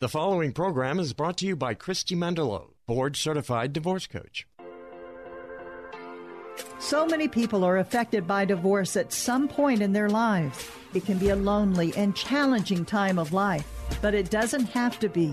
The following program is brought to you by Christy Mendelow, board certified divorce coach. So many people are affected by divorce at some point in their lives. It can be a lonely and challenging time of life, but it doesn't have to be.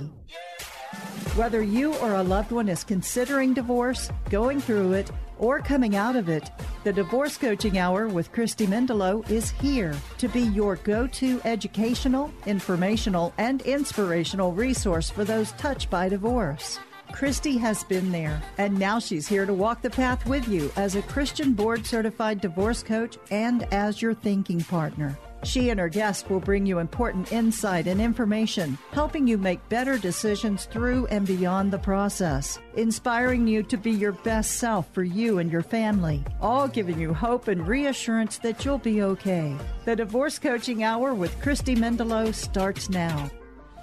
Whether you or a loved one is considering divorce, going through it, or coming out of it, the Divorce Coaching Hour with Christy Mendelow is here to be your go to educational, informational, and inspirational resource for those touched by divorce. Christy has been there, and now she's here to walk the path with you as a Christian board certified divorce coach and as your thinking partner. She and her guest will bring you important insight and information, helping you make better decisions through and beyond the process, inspiring you to be your best self for you and your family, all giving you hope and reassurance that you'll be okay. The Divorce Coaching Hour with Christy Mendelow starts now.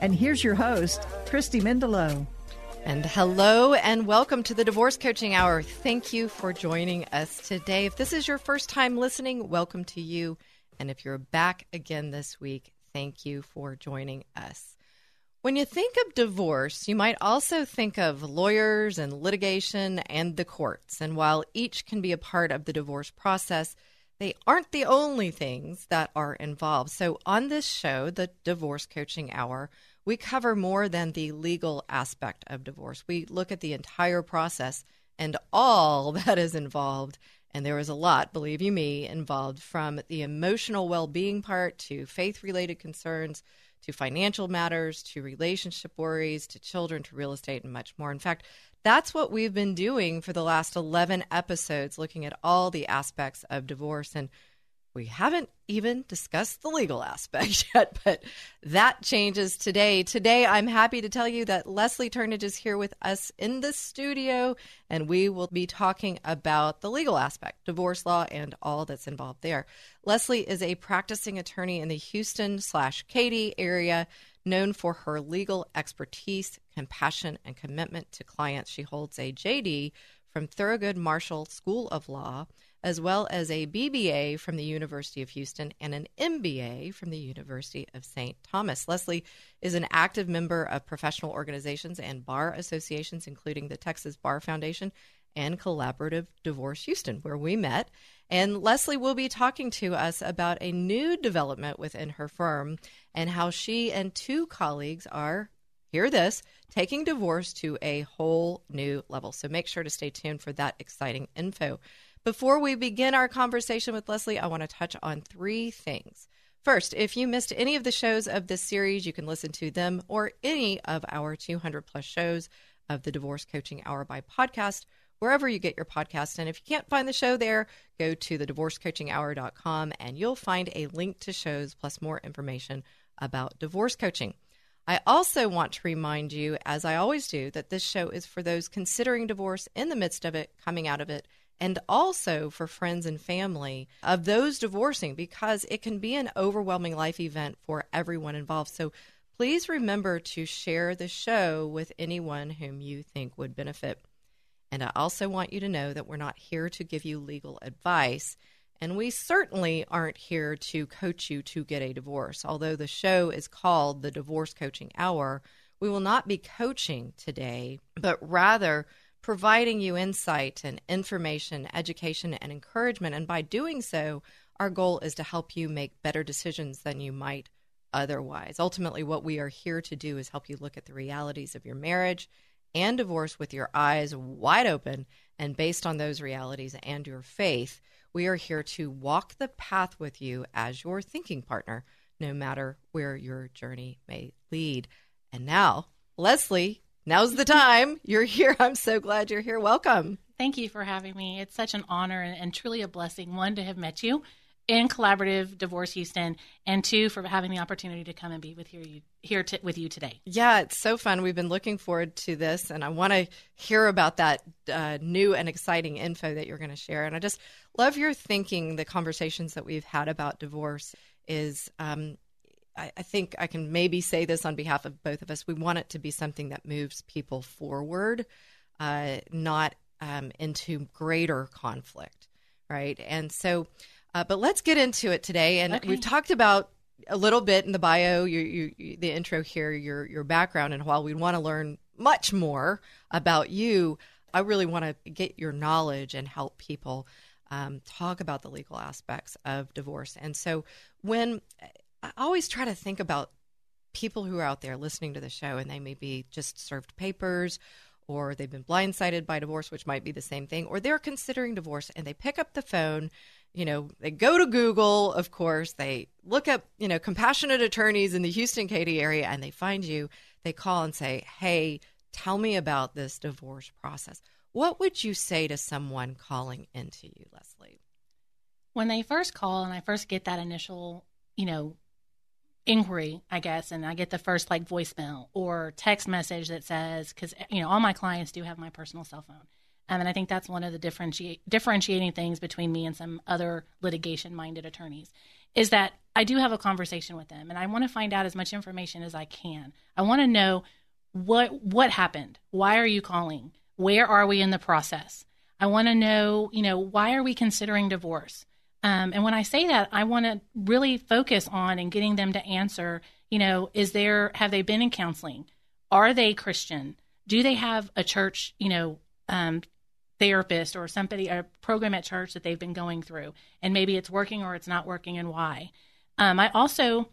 And here's your host, Christy Mendelow. And hello and welcome to the Divorce Coaching Hour. Thank you for joining us today. If this is your first time listening, welcome to you. And if you're back again this week, thank you for joining us. When you think of divorce, you might also think of lawyers and litigation and the courts. And while each can be a part of the divorce process, they aren't the only things that are involved. So, on this show, the Divorce Coaching Hour, we cover more than the legal aspect of divorce. We look at the entire process and all that is involved and there was a lot, believe you me, involved from the emotional well being part to faith related concerns to financial matters to relationship worries to children to real estate and much more. In fact, that's what we've been doing for the last 11 episodes, looking at all the aspects of divorce. And we haven't even discussed the legal aspect yet, but that changes today. Today, I'm happy to tell you that Leslie Turnage is here with us in the studio, and we will be talking about the legal aspect, divorce law, and all that's involved there. Leslie is a practicing attorney in the Houston slash Katy area, known for her legal expertise, compassion, and commitment to clients. She holds a JD from Thurgood Marshall School of Law as well as a BBA from the University of Houston and an MBA from the University of St. Thomas. Leslie is an active member of professional organizations and bar associations, including the Texas Bar Foundation and Collaborative Divorce Houston, where we met. And Leslie will be talking to us about a new development within her firm and how she and two colleagues are, hear this, taking divorce to a whole new level. So make sure to stay tuned for that exciting info. Before we begin our conversation with Leslie, I want to touch on three things. First, if you missed any of the shows of this series, you can listen to them or any of our 200 plus shows of the Divorce Coaching Hour by podcast, wherever you get your podcast. And if you can't find the show there, go to the divorcecoachinghour.com and you'll find a link to shows plus more information about divorce coaching. I also want to remind you, as I always do, that this show is for those considering divorce in the midst of it, coming out of it, and also for friends and family of those divorcing because it can be an overwhelming life event for everyone involved. So please remember to share the show with anyone whom you think would benefit. And I also want you to know that we're not here to give you legal advice. And we certainly aren't here to coach you to get a divorce. Although the show is called the Divorce Coaching Hour, we will not be coaching today, but rather providing you insight and information, education, and encouragement. And by doing so, our goal is to help you make better decisions than you might otherwise. Ultimately, what we are here to do is help you look at the realities of your marriage and divorce with your eyes wide open. And based on those realities and your faith, we are here to walk the path with you as your thinking partner, no matter where your journey may lead. And now, Leslie now's the time. You're here. I'm so glad you're here. Welcome. Thank you for having me. It's such an honor and, and truly a blessing, one, to have met you, in collaborative divorce Houston, and two for having the opportunity to come and be with here you here to, with you today. Yeah, it's so fun. We've been looking forward to this, and I want to hear about that uh, new and exciting info that you're going to share. And I just love your thinking. The conversations that we've had about divorce is. Um, I, I think I can maybe say this on behalf of both of us. We want it to be something that moves people forward, uh, not um, into greater conflict, right? And so, uh, but let's get into it today. And Okay. we've talked about a little bit in the bio, you, you, you, the intro here, your your background, and while we'd want to learn much more about you, I really want to get your knowledge and help people um, talk about the legal aspects of divorce. And so, when I always try to think about people who are out there listening to the show, and they may be just served papers, or they've been blindsided by divorce, which might be the same thing, or they're considering divorce, and they pick up the phone you know, they go to Google, of course, they look up, you know, compassionate attorneys in the Houston Katy area and they find you. They call and say, Hey, tell me about this divorce process. What would you say to someone calling into you, Leslie? when they first call and I first get that initial, you know, inquiry, I guess, and I get the first like voicemail or text message that says, because, you know, all my clients do have my personal cell phone. Um, and I think that's one of the differentiate, differentiating things between me and some other litigation minded attorneys is that I do have a conversation with them and I want to find out as much information as I can. I want to know what what happened? Why are you calling? Where are we in the process? I want to know, you know, why are we considering divorce? Um, and when I say that, I want to really focus on and getting them to answer, you know, is there, have they been in counseling? Are they Christian? Do they have a church, you know, um, therapist or somebody, a program at church that they've been going through? And maybe it's working or it's not working and why. Um, I also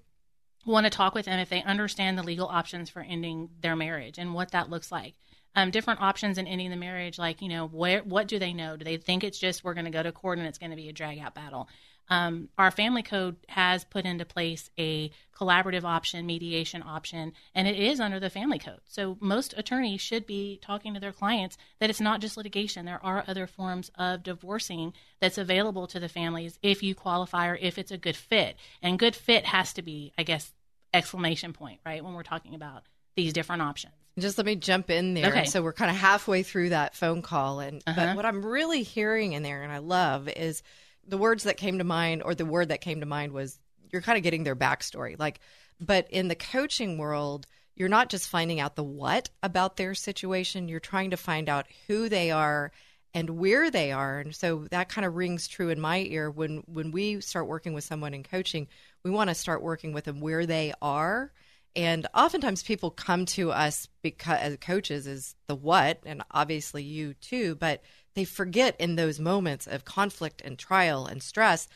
want to talk with them if they understand the legal options for ending their marriage and what that looks like. Um, different options in ending the marriage, like you know, where what do they know? Do they think it's just we're going to go to court and it's going to be a drag out battle? Um, our family code has put into place a collaborative option, mediation option, and it is under the family code. So most attorneys should be talking to their clients that it's not just litigation. There are other forms of divorcing that's available to the families if you qualify or if it's a good fit. And good fit has to be, I guess, exclamation point, right? When we're talking about these different options. Just let me jump in there. Okay. So we're kind of halfway through that phone call, and Uh-huh. but what I'm really hearing in there, and I love, is the words that came to mind, or the word that came to mind was you're kind of getting their backstory. Like, but in the coaching world, you're not just finding out the what about their situation. You're trying to find out who they are and where they are, and so that kind of rings true in my ear when when we start working with someone in coaching. We want to start working with them where they are and oftentimes people come to us because as coaches is the what, and obviously you too, but they forget in those moments of conflict and trial and stress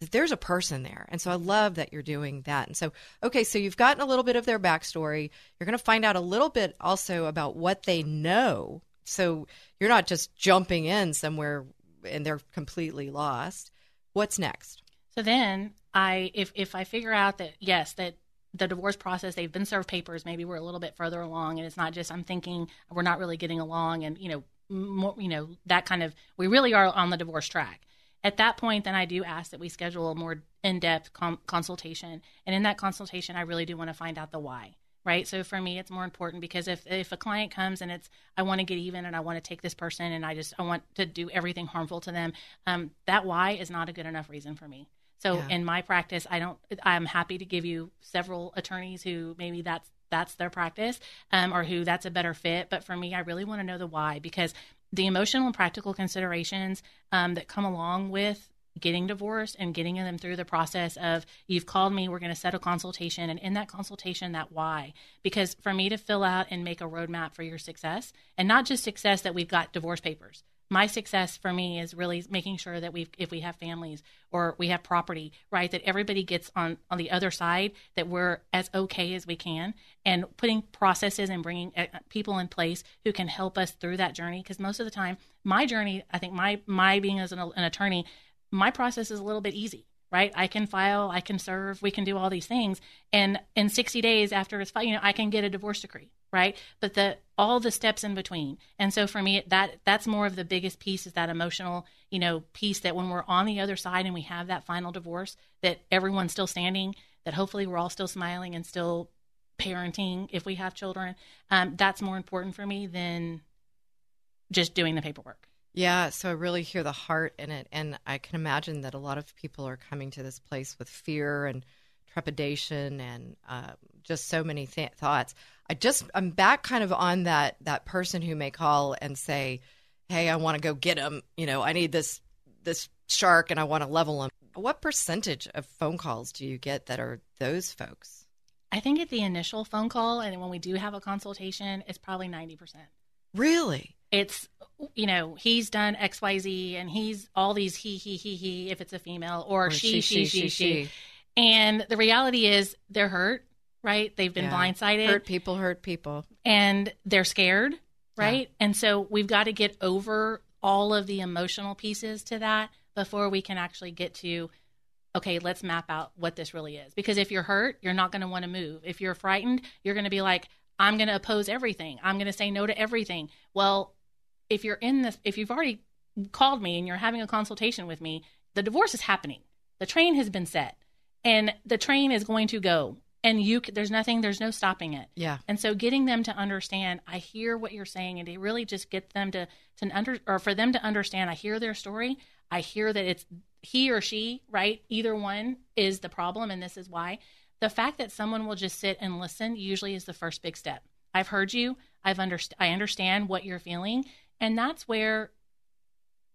that there's a person there. And so I love that you're doing that. And so, okay, so you've gotten a little bit of their backstory. You're going to find out a little bit also about what they know. So you're not just jumping in somewhere and they're completely lost. What's next? So then I if if I figure out that yes, that the divorce process, they've been served papers, maybe we're a little bit further along and it's not just I'm thinking we're not really getting along and you know more, you know that kind of we really are on the divorce track. At that point, then I do ask that we schedule a more in-depth com- consultation, and in that consultation, I really do want to find out the why. Right. So for me, it's more important because if if a client comes and it's I want to get even and I want to take this person and I just I want to do everything harmful to them, um, that why is not a good enough reason for me. So Yeah. in my practice, I don't. I'm happy to give you several attorneys who maybe that's that's their practice, um, or who that's a better fit. But for me, I really want to know the why because the emotional and practical considerations um, that come along with getting divorced and getting them through the process of you've called me we're going to set a consultation and in that consultation that why because for me to fill out and make a roadmap for your success and not just success that we've got divorce papers my success for me is really making sure that we if we have families or we have property right that everybody gets on on the other side that we're as okay as we can and putting processes and bringing uh, people in place who can help us through that journey because most of the time my journey i think my my being as an, an attorney my process is a little bit easy right? I can file, I can serve, we can do all these things, and in 60 days after it's filed, you know, I can get a divorce decree, right? But the all the steps in between, and so for me, that that's more of the biggest piece is that emotional, you know, piece that when we're on the other side and we have that final divorce, that everyone's still standing, that hopefully we're all still smiling and still parenting if we have children. Um, that's more important for me than just doing the paperwork. Yeah, so I really hear the heart in it. And I can imagine that a lot of people are coming to this place with fear and trepidation and uh, just so many th- thoughts. I just, I'm back kind of on that, that person who may call and say, Hey, I want to go get him. You know, I need this, this shark and I want to level him. What percentage of phone calls do you get that are those folks? I think at the initial phone call and when we do have a consultation, it's probably 90%. Really? it's you know he's done xyz and he's all these he he he he if it's a female or, or she, she, she, she she and the reality is they're hurt right? They've been yeah. blindsided. Hurt people hurt people. And they're scared right? Yeah. and so we've got to get over all of the emotional pieces to that before we can actually get to okay let's map out what this really is. Because if you're hurt you're not going to want to move. If you're frightened you're going to be like i'm going to oppose everything. I'm going to say no to everything. Well if you're in this, if you've already called me and you're having a consultation with me, the divorce is happening. The train has been set. And the train is going to go and you there's nothing there's no stopping it. Yeah. And so getting them to understand i hear what you're saying and to really just get them to to under or for them to understand i hear their story. I hear that it's he or she right either one is the problem and this is why. The fact that someone will just sit and listen usually is the first big step. I've heard you. I've underst- i understand what you're feeling. And that's where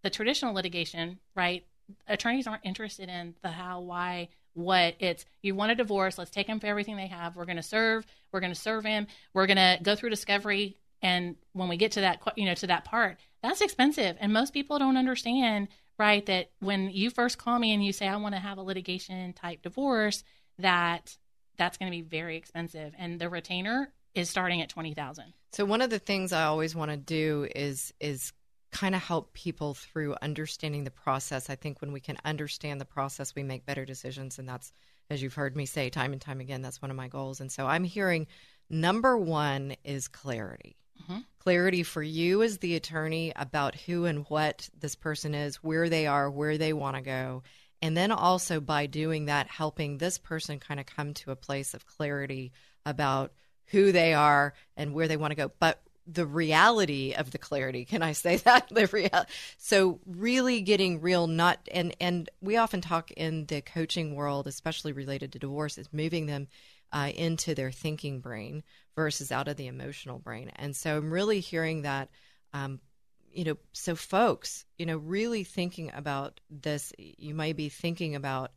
the traditional litigation, right? Attorneys aren't interested in the how, why, what. It's you want a divorce, let's take him for everything they have. We're going to serve, we're going to serve him, we're going to go through discovery. And when we get to that, you know, to that part, that's expensive. And most people don't understand, right, that when you first call me and you say, I want to have a litigation type divorce, that that's going to be very expensive. And the retainer is starting at 20,000. So one of the things I always want to do is is kind of help people through understanding the process. I think when we can understand the process, we make better decisions and that's as you've heard me say time and time again, that's one of my goals. And so I'm hearing number 1 is clarity. Mm-hmm. Clarity for you as the attorney about who and what this person is, where they are, where they want to go. And then also by doing that, helping this person kind of come to a place of clarity about who they are and where they want to go. But the reality of the clarity, can I say that? The real, so really getting real, not and and we often talk in the coaching world, especially related to divorce, is moving them uh, into their thinking brain versus out of the emotional brain. And so I'm really hearing that. Um, you know, so folks, you know, really thinking about this, you might be thinking about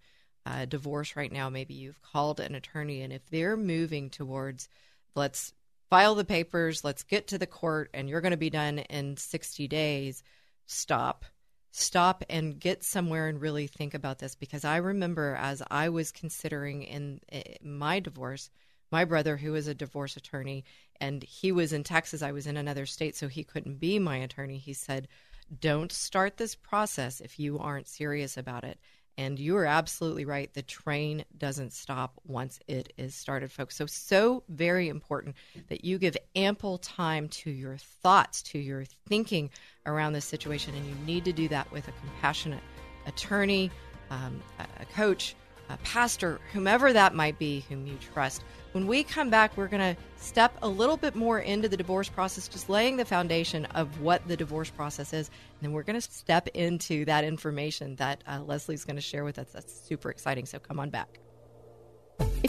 uh, divorce right now. Maybe you've called an attorney, and if they're moving towards let's file the papers, let's get to the court, and you're going to be done in 60 days. Stop. Stop and get somewhere and really think about this because I remember as I was considering in, in my divorce, my brother, who is a divorce attorney, and he was in Texas, I was in another state, so he couldn't be my attorney. He said, Don't start this process if you aren't serious about it. And you are absolutely right. The train doesn't stop once it is started, folks. So, so very important that you give ample time to your thoughts, to your thinking around this situation. And you need to do that with a compassionate attorney, um, a coach, a pastor, whomever that might be, whom you trust. When we come back, we're going to step a little bit more into the divorce process, just laying the foundation of what the divorce process is. And then we're going to step into that information that uh, Leslie's going to share with us. That's super exciting. So come on back.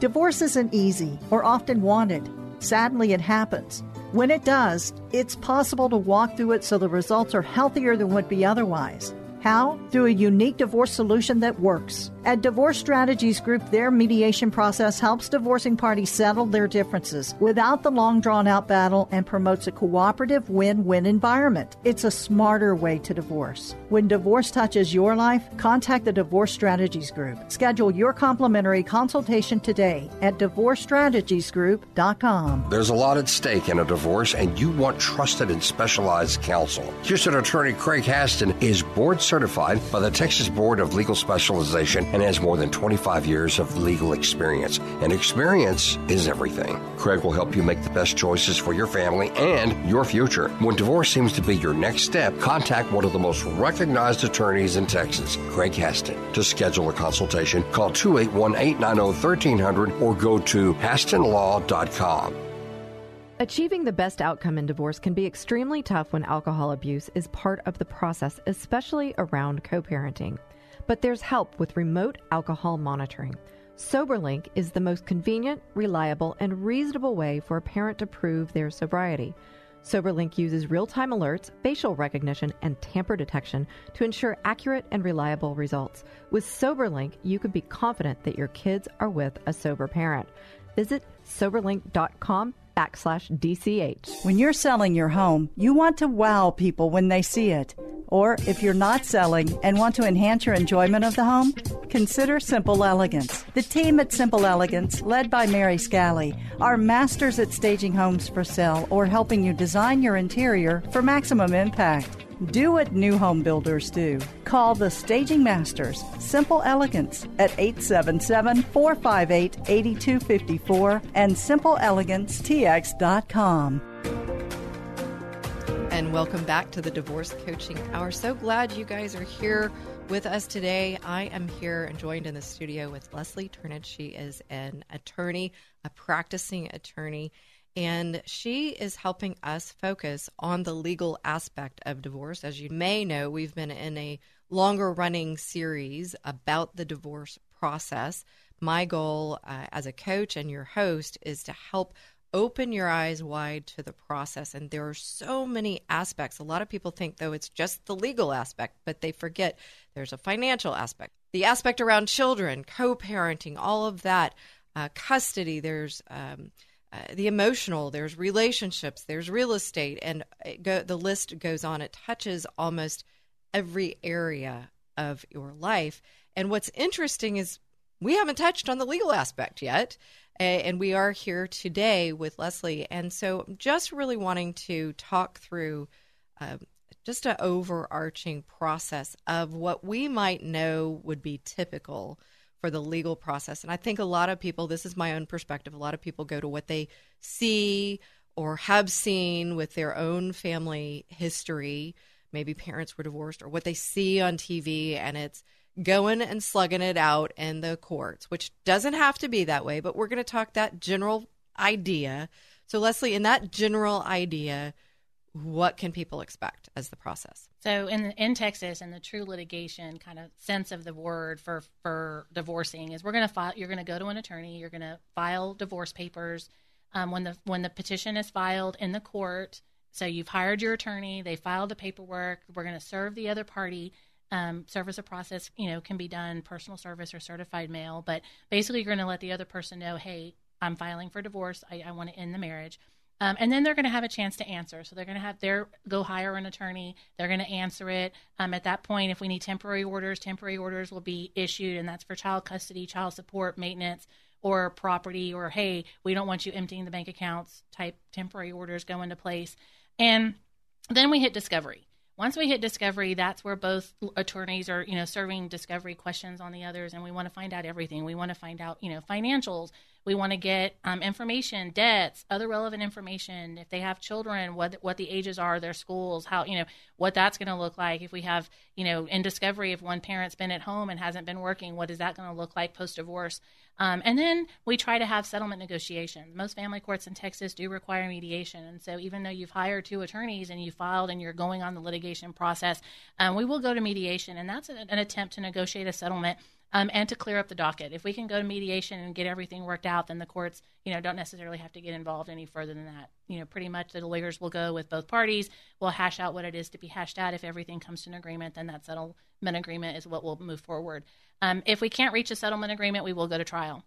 Divorce isn't easy or often wanted. Sadly, it happens. When it does, it's possible to walk through it so the results are healthier than would be otherwise. How? Through a unique divorce solution that works. At Divorce Strategies Group, their mediation process helps divorcing parties settle their differences without the long drawn out battle and promotes a cooperative win win environment. It's a smarter way to divorce. When divorce touches your life, contact the Divorce Strategies Group. Schedule your complimentary consultation today at divorcestrategiesgroup.com. There's a lot at stake in a divorce, and you want trusted and specialized counsel. Houston attorney Craig Haston is board certified by the Texas Board of Legal Specialization and has more than 25 years of legal experience. And experience is everything. Craig will help you make the best choices for your family and your future. When divorce seems to be your next step, contact one of the most recognized attorneys in Texas, Craig Haston. To schedule a consultation, call 281 890 1300 or go to HastonLaw.com. Achieving the best outcome in divorce can be extremely tough when alcohol abuse is part of the process, especially around co parenting. But there's help with remote alcohol monitoring. SoberLink is the most convenient, reliable, and reasonable way for a parent to prove their sobriety. SoberLink uses real time alerts, facial recognition, and tamper detection to ensure accurate and reliable results. With SoberLink, you can be confident that your kids are with a sober parent. Visit Soberlink.com backslash DCH. When you're selling your home, you want to wow people when they see it. Or if you're not selling and want to enhance your enjoyment of the home, consider Simple Elegance. The team at Simple Elegance, led by Mary Scally, are masters at staging homes for sale or helping you design your interior for maximum impact. Do what new home builders do. Call the Staging Masters, Simple Elegance, at 877 458 8254 and SimpleEleganceTX.com. And welcome back to the Divorce Coaching Hour. So glad you guys are here with us today. I am here and joined in the studio with Leslie Turnage. She is an attorney, a practicing attorney and she is helping us focus on the legal aspect of divorce. As you may know, we've been in a longer running series about the divorce process. My goal uh, as a coach and your host is to help open your eyes wide to the process. And there are so many aspects. A lot of people think, though, it's just the legal aspect, but they forget there's a financial aspect, the aspect around children, co parenting, all of that, uh, custody, there's um, uh, the emotional, there's relationships, there's real estate, and go, the list goes on. It touches almost every area of your life. And what's interesting is we haven't touched on the legal aspect yet. And we are here today with Leslie. And so, just really wanting to talk through uh, just an overarching process of what we might know would be typical for the legal process. And I think a lot of people, this is my own perspective, a lot of people go to what they see or have seen with their own family history. Maybe parents were divorced or what they see on TV, and it's going and slugging it out in the courts, which doesn't have to be that way, but we're going to talk that general idea. So, Leslie, in that general idea, what can people expect as the process? So in in Texas, in the true litigation kind of sense of the word for for divorcing is we're going to file. You're going to go to an attorney. You're going to file divorce papers. Um, when the when the petition is filed in the court, so you've hired your attorney. They filed the paperwork. We're going to serve the other party. Um, service of process, you know, can be done personal service or certified mail. But basically, you're going to let the other person know, hey, I'm filing for divorce. I, I want to end the marriage. Um, and then they're going to have a chance to answer. So they're going to have their go hire an attorney. They're going to answer it. Um, at that point, if we need temporary orders, temporary orders will be issued, and that's for child custody, child support, maintenance, or property, or hey, we don't want you emptying the bank accounts type temporary orders go into place. And then we hit discovery. Once we hit discovery, that's where both attorneys are, you know, serving discovery questions on the others, and we want to find out everything. We want to find out, you know, financials. We want to get um, information, debts, other relevant information. If they have children, what what the ages are, their schools, how you know what that's going to look like. If we have, you know, in discovery, if one parent's been at home and hasn't been working, what is that going to look like post divorce? Um, and then we try to have settlement negotiations. Most family courts in Texas do require mediation, and so even though you've hired two attorneys and you filed and you're going on the litigation process, um, we will go to mediation, and that's an, an attempt to negotiate a settlement um, and to clear up the docket. If we can go to mediation and get everything worked out, then the courts, you know, don't necessarily have to get involved any further than that. You know, pretty much the lawyers will go with both parties. We'll hash out what it is to be hashed out. If everything comes to an agreement, then that settlement agreement is what will move forward. Um, if we can't reach a settlement agreement, we will go to trial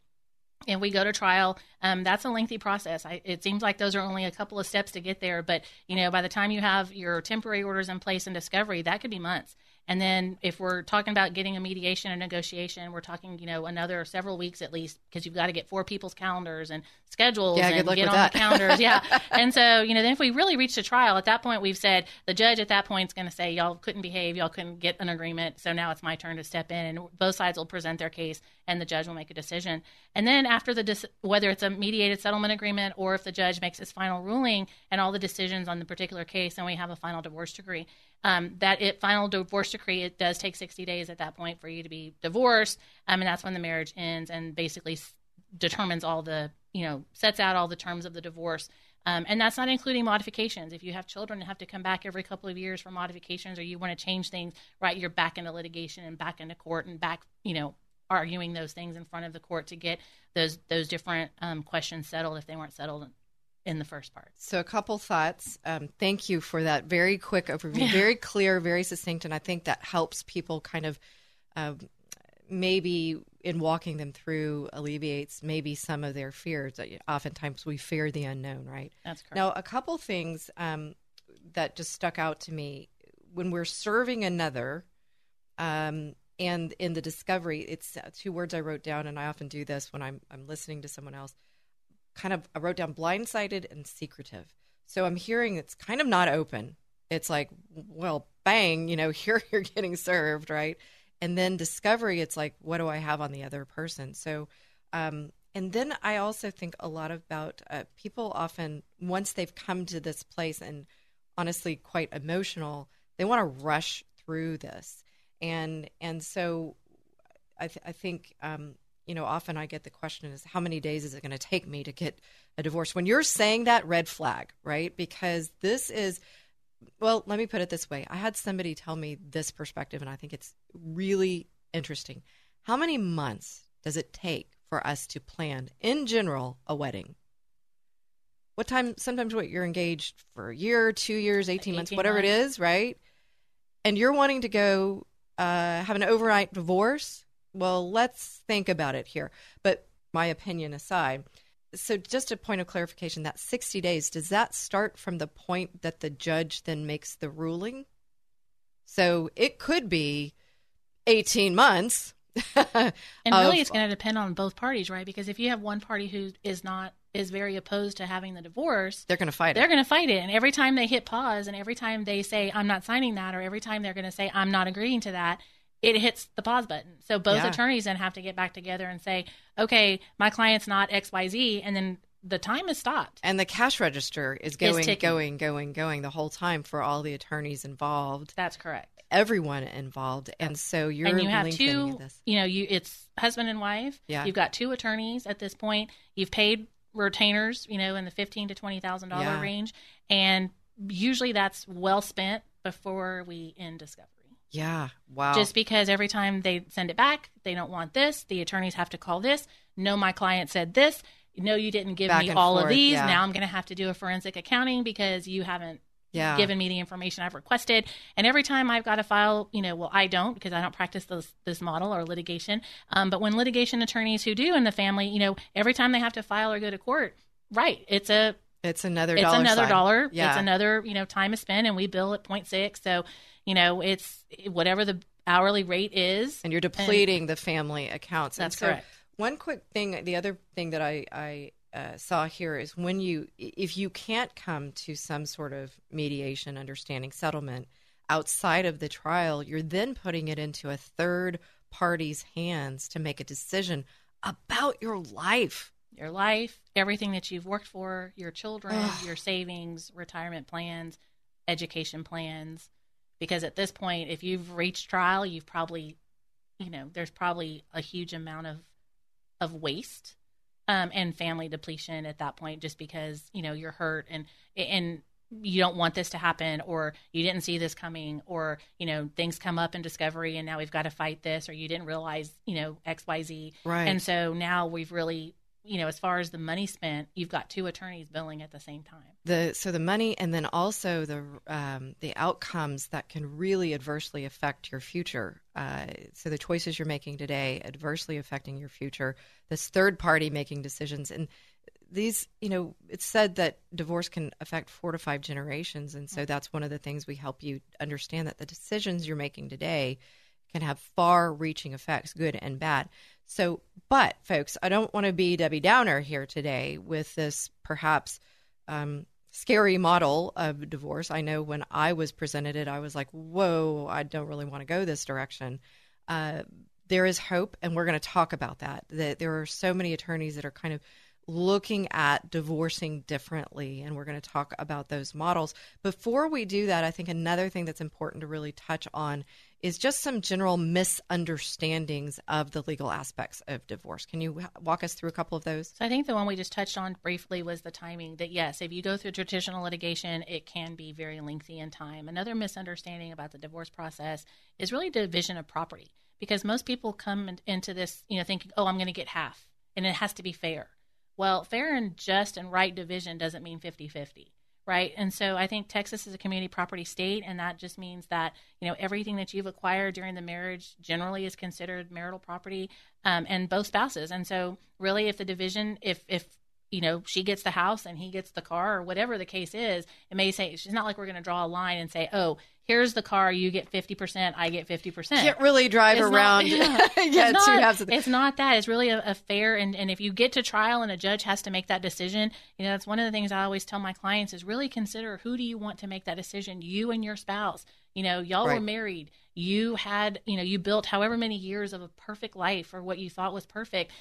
and we go to trial um, that's a lengthy process I, it seems like those are only a couple of steps to get there but you know by the time you have your temporary orders in place and discovery that could be months and then if we're talking about getting a mediation and negotiation, we're talking, you know, another several weeks at least because you've got to get four people's calendars and schedules yeah, and get on that. the calendars. yeah. And so, you know, then if we really reach a trial, at that point we've said the judge at that point is going to say, y'all couldn't behave, y'all couldn't get an agreement. So now it's my turn to step in and both sides will present their case and the judge will make a decision. And then after the, dis- whether it's a mediated settlement agreement or if the judge makes his final ruling and all the decisions on the particular case, then we have a final divorce decree um, that it final divorce decree it does take 60 days at that point for you to be divorced um, and that's when the marriage ends and basically s- determines all the you know sets out all the terms of the divorce. Um, and that's not including modifications. If you have children and have to come back every couple of years for modifications or you want to change things right you're back into litigation and back into court and back you know arguing those things in front of the court to get those those different um, questions settled if they weren't settled in the first part. So, a couple thoughts. Um, thank you for that very quick overview, yeah. very clear, very succinct, and I think that helps people kind of um, maybe in walking them through alleviates maybe some of their fears. Oftentimes, we fear the unknown, right? That's correct. Now, a couple things um, that just stuck out to me when we're serving another. Um, and in the discovery, it's two words I wrote down, and I often do this when I'm I'm listening to someone else kind of I wrote down blindsided and secretive. So I'm hearing it's kind of not open. It's like, well, bang, you know, here you're getting served, right? And then discovery, it's like, what do I have on the other person? So, um, and then I also think a lot about uh, people often, once they've come to this place and honestly quite emotional, they want to rush through this. And, and so I, th- I think um, you know, often I get the question is how many days is it going to take me to get a divorce? When you're saying that, red flag, right? Because this is, well, let me put it this way. I had somebody tell me this perspective, and I think it's really interesting. How many months does it take for us to plan, in general, a wedding? What time? Sometimes what you're engaged for a year, two years, 18, 18 months, whatever months. it is, right? And you're wanting to go uh, have an overnight divorce well, let's think about it here. But my opinion aside, so just a point of clarification that 60 days, does that start from the point that the judge then makes the ruling? So it could be 18 months. and really, it's going to depend on both parties, right? Because if you have one party who is not is very opposed to having the divorce, they're going to fight it. they're going to fight it. And every time they hit pause, and every time they say, "I'm not signing that," or every time they're going to say, "I'm not agreeing to that," it hits the pause button. So both yeah. attorneys then have to get back together and say, okay, my client's not XYZ. And then the time is stopped. And the cash register is going, going, going, going the whole time for all the attorneys involved. That's correct. Everyone involved. And so you're and you have two, you know, you it's husband and wife. Yeah. You've got two attorneys at this point. You've paid retainers, you know, in the fifteen to twenty thousand yeah. dollar range. And usually that's well spent before we end discovery. Yeah. Wow. Just because every time they send it back, they don't want this. The attorneys have to call this. No, my client said this. No, you didn't give back me all forth, of these. Yeah. Now I'm going to have to do a forensic accounting because you haven't yeah. given me the information I've requested. And every time I've got to file, you know, well, I don't because I don't practice this, this model or litigation. Um, but when litigation attorneys who do in the family, you know, every time they have to file or go to court, right, it's a it's another it's dollar another dollar. Yeah. It's another you know time is spent, and we bill at 0.6. So you know, it's whatever the hourly rate is. And you're depleting and, the family accounts. That's so correct. One quick thing, the other thing that I, I uh, saw here is when you, if you can't come to some sort of mediation, understanding, settlement outside of the trial, you're then putting it into a third party's hands to make a decision about your life. Your life, everything that you've worked for, your children, your savings, retirement plans, education plans because at this point if you've reached trial you've probably you know there's probably a huge amount of of waste um, and family depletion at that point just because you know you're hurt and and you don't want this to happen or you didn't see this coming or you know things come up in discovery and now we've got to fight this or you didn't realize you know xyz right and so now we've really you know, as far as the money spent, you've got two attorneys billing at the same time. The so the money and then also the um, the outcomes that can really adversely affect your future. Uh, so the choices you're making today adversely affecting your future. This third party making decisions and these, you know, it's said that divorce can affect four to five generations, and so that's one of the things we help you understand that the decisions you're making today can have far-reaching effects, good and bad. So, but folks, I don't want to be Debbie Downer here today with this perhaps um, scary model of divorce. I know when I was presented it, I was like, whoa, I don't really want to go this direction. Uh, there is hope, and we're going to talk about that. That there are so many attorneys that are kind of looking at divorcing differently, and we're going to talk about those models. Before we do that, I think another thing that's important to really touch on is just some general misunderstandings of the legal aspects of divorce. Can you walk us through a couple of those? So I think the one we just touched on briefly was the timing. That yes, if you go through traditional litigation, it can be very lengthy in time. Another misunderstanding about the divorce process is really division of property because most people come into this, you know, thinking, "Oh, I'm going to get half." And it has to be fair. Well, fair and just and right division doesn't mean 50-50 right? And so I think Texas is a community property state, and that just means that you know everything that you've acquired during the marriage generally is considered marital property, um, and both spouses. And so really, if the division, if if you know she gets the house and he gets the car, or whatever the case is, it may say it's not like we're going to draw a line and say, oh, here's the car, you get 50%, I get 50%. Can't really drive it's around. Not, yeah, not, it's not that. It's really a, a fair, and, and if you get to trial and a judge has to make that decision, you know, that's one of the things I always tell my clients is really consider who do you want to make that decision, you and your spouse. You know, y'all right. were married. You had, you know, you built however many years of a perfect life or what you thought was perfect.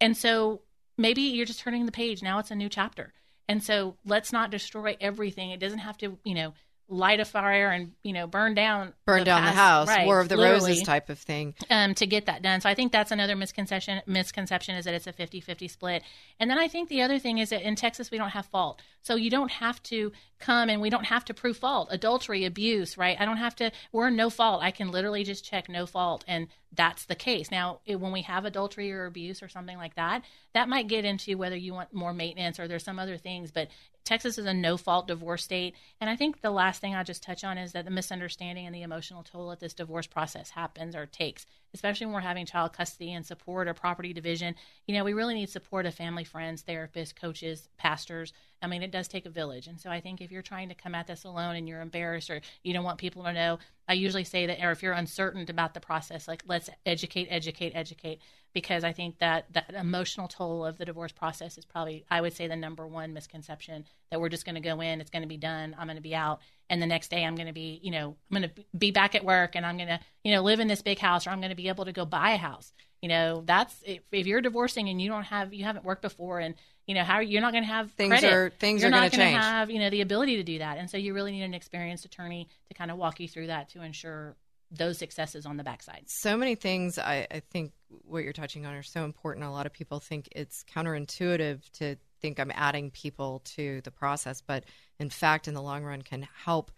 And so maybe you're just turning the page. Now it's a new chapter. And so let's not destroy everything. It doesn't have to, you know, light a fire and you know burn down burn the down past, the house right, war of the roses type of thing. um, to get that done. So i think that's another misconception misconception is that it's a 50-50 split. And then i think the other thing is that in texas we don't have fault. So you don't have to come and we don't have to prove fault. Adultery abuse right? I don't have to we're no fault. I can literally just check no fault and that's the case. Now it, when we have adultery or abuse or something like that that might get into whether you want more maintenance or there's some other things but Texas is a no fault divorce state. And I think the last thing I'll just touch on is that the misunderstanding and the emotional toll that this divorce process happens or takes, especially when we're having child custody and support or property division. You know, we really need support of family, friends, therapists, coaches, pastors. I mean, it does take a village. And so I think if you're trying to come at this alone and you're embarrassed or you don't want people to know, I usually say that, or if you're uncertain about the process, like let's educate, educate, educate because I think that that emotional toll of the divorce process is probably, I would say, the number one misconception that we're just going to go in, it's going to be done, I'm going to be out, and the next day I'm going to be, you know, I'm going to be back at work and I'm going to, you know, live in this big house or I'm going to be able to go buy a house. You know, that's if, if you're divorcing and you don't have, you haven't worked before and you know how you're not going to have things credit. are things you're are not going to change. have you know the ability to do that, and so you really need an experienced attorney to kind of walk you through that to ensure those successes on the backside. So many things I, I think what you're touching on are so important. A lot of people think it's counterintuitive to think I'm adding people to the process, but in fact, in the long run, can help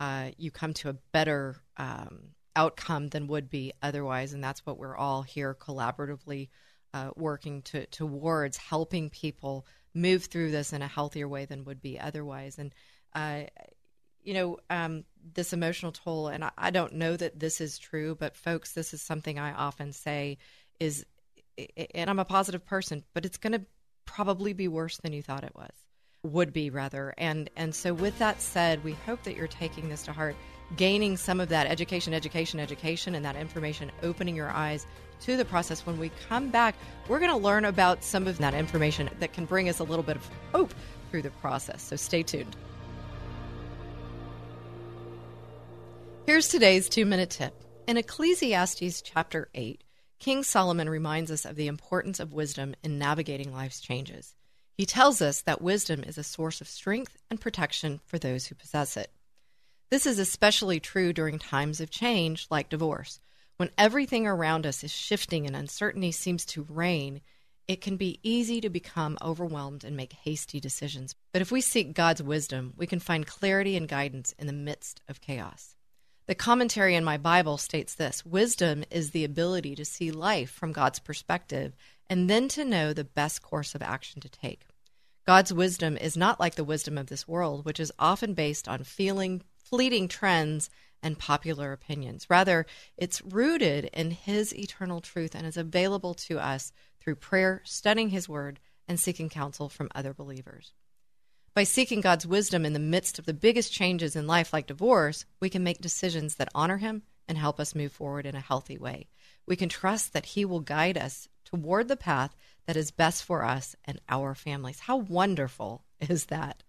uh, you come to a better um, outcome than would be otherwise. And that's what we're all here collaboratively uh, working to, towards helping people move through this in a healthier way than would be otherwise. And uh, you know, um, this emotional toll, and I, I, don't know that this is true, but folks, this is something I often say is, and I'm a positive person, but it's going to probably be worse than you thought it was, would be rather. And and so, with that said, we hope that you're taking this to heart, gaining some of that education, education, education, and that information, opening your eyes to the process. When we come back, we're going to learn about some of that information that can bring us a little bit of hope through the process. So stay tuned. Here's today's two minute tip. In Ecclesiastes chapter 8, King Solomon reminds us of the importance of wisdom in navigating life's changes. He tells us that wisdom is a source of strength and protection for those who possess it. This is especially true during times of change like divorce. When everything around us is shifting and uncertainty seems to reign, it can be easy to become overwhelmed and make hasty decisions. But if we seek God's wisdom, we can find clarity and guidance in the midst of chaos. The commentary in my Bible states this Wisdom is the ability to see life from God's perspective and then to know the best course of action to take. God's wisdom is not like the wisdom of this world, which is often based on feeling, fleeting trends, and popular opinions. Rather, it's rooted in His eternal truth and is available to us through prayer, studying His Word, and seeking counsel from other believers. By seeking God's wisdom in the midst of the biggest changes in life, like divorce, we can make decisions that honor Him and help us move forward in a healthy way. We can trust that He will guide us toward the path that is best for us and our families. How wonderful is that?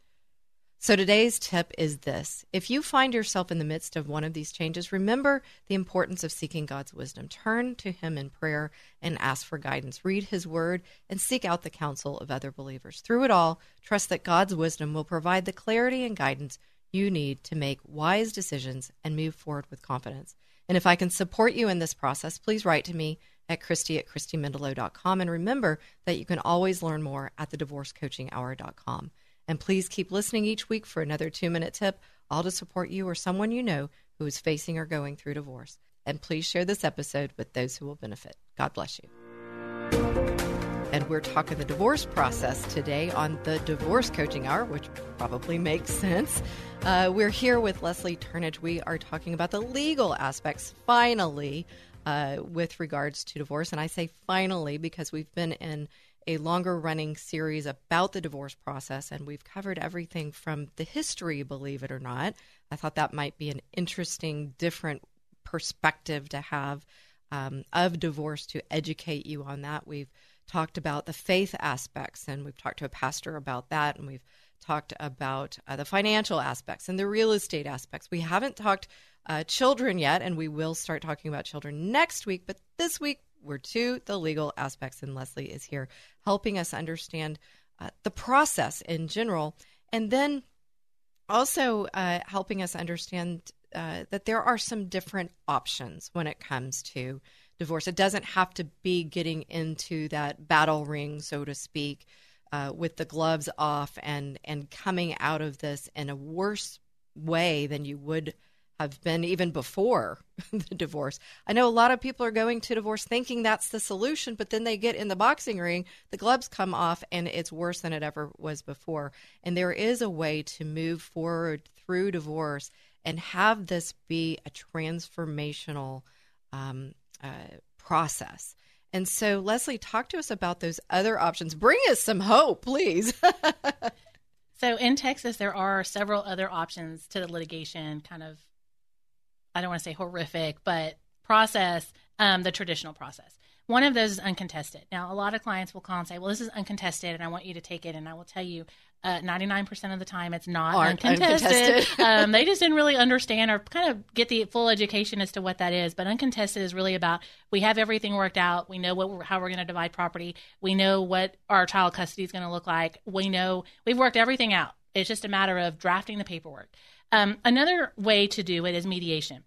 So today's tip is this. If you find yourself in the midst of one of these changes, remember the importance of seeking God's wisdom. Turn to Him in prayer and ask for guidance. Read His Word and seek out the counsel of other believers. Through it all, trust that God's wisdom will provide the clarity and guidance you need to make wise decisions and move forward with confidence. And if I can support you in this process, please write to me at Christy at ChristyMendelow.com. And remember that you can always learn more at thedivorcecoachinghour.com. And please keep listening each week for another two minute tip, all to support you or someone you know who is facing or going through divorce. And please share this episode with those who will benefit. God bless you. And we're talking the divorce process today on the Divorce Coaching Hour, which probably makes sense. Uh, we're here with Leslie Turnage. We are talking about the legal aspects, finally, uh, with regards to divorce. And I say finally because we've been in a longer running series about the divorce process, and we've covered everything from the history, believe it or not. I thought that might be an interesting, different perspective to have um, of divorce to educate you on that. We've talked about the faith aspects, and we've talked to a pastor about that, and we've talked about uh, the financial aspects and the real estate aspects. We haven't talked uh, children yet, and we will start talking about children next week. But this week, we're to the legal aspects, and Leslie is here helping us understand uh, the process in general, and then also uh, helping us understand uh, that there are some different options when it comes to divorce. It doesn't have to be getting into that battle ring, so to speak, uh, with the gloves off and and coming out of this in a worse way than you would have been even before the divorce. I know a lot of people are going to divorce thinking that's the solution, but then they get in the boxing ring, the gloves come off, and it's worse than it ever was before. And there is a way to move forward through divorce and have this be a transformational um, uh, process. And so, Leslie, talk to us about those other options. Bring us some hope, please. so, in Texas, there are several other options to the litigation kind of I don't want to say horrific, but process, um, the traditional process. One of those is uncontested. Now, a lot of clients will call and say, "Well, this is uncontested, and I want you to take it." And I will tell you, uh, ninety-nine percent of the time, it's not Aren't uncontested. uncontested. um, they just didn't really understand or kind of get the full education as to what that is. But uncontested is really about we have everything worked out. We know what we're, how we're going to divide property. We know what our child custody is going to look like. We know we've worked everything out. It's just a matter of drafting the paperwork. Um, another way to do it is mediation.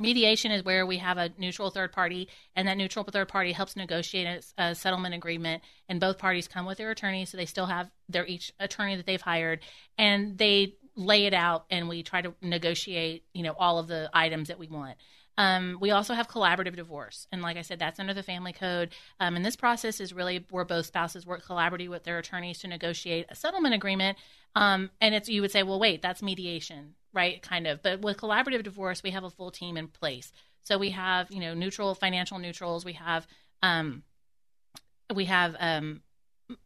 Mediation is where we have a neutral third party, and that neutral third party helps negotiate a, a, settlement agreement. And both parties come with their attorney, so they still have their each attorney that they've hired, and they lay it out, and we try to negotiate, you know, all of the items that we want. Um, we also have collaborative divorce, and like I said, that's under the family code. Um, and this process is really where both spouses work collaboratively with their attorneys to negotiate a settlement agreement. Um, and it's you would say, well, wait, that's mediation right? Kind of. But with collaborative divorce, we have a full team in place. So we have, you know, neutral financial neutrals. We have, um, we have um,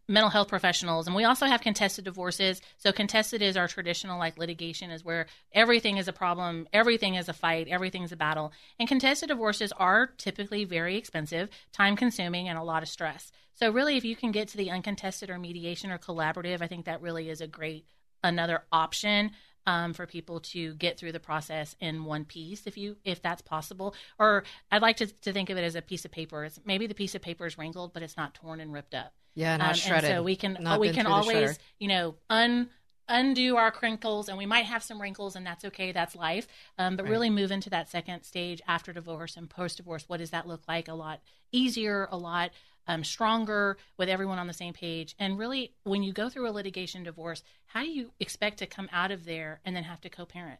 mental health professionals, and we also have contested divorces. So contested is our traditional like litigation, is where everything is a problem, everything is a fight, everything is a battle. And contested divorces are typically very expensive, time consuming, and a lot of stress. So really, if you can get to the uncontested or mediation or collaborative, I think that really is a great another option um, for people to get through the process in one piece, if you if that's possible. Or I'd like to, to think of it as a piece of paper. It's, maybe the piece of paper is wrinkled, but it's not torn and ripped up. Yeah, not um, shredded. so we can we can always you know un undo our crinkles and we might have some wrinkles and that's okay that's life um, but right. really move into that second stage after divorce and post divorce what does that look like a lot easier a lot um, stronger with everyone on the same page. And really, when you go through a litigation divorce, how do you expect to come out of there and then have to co parent?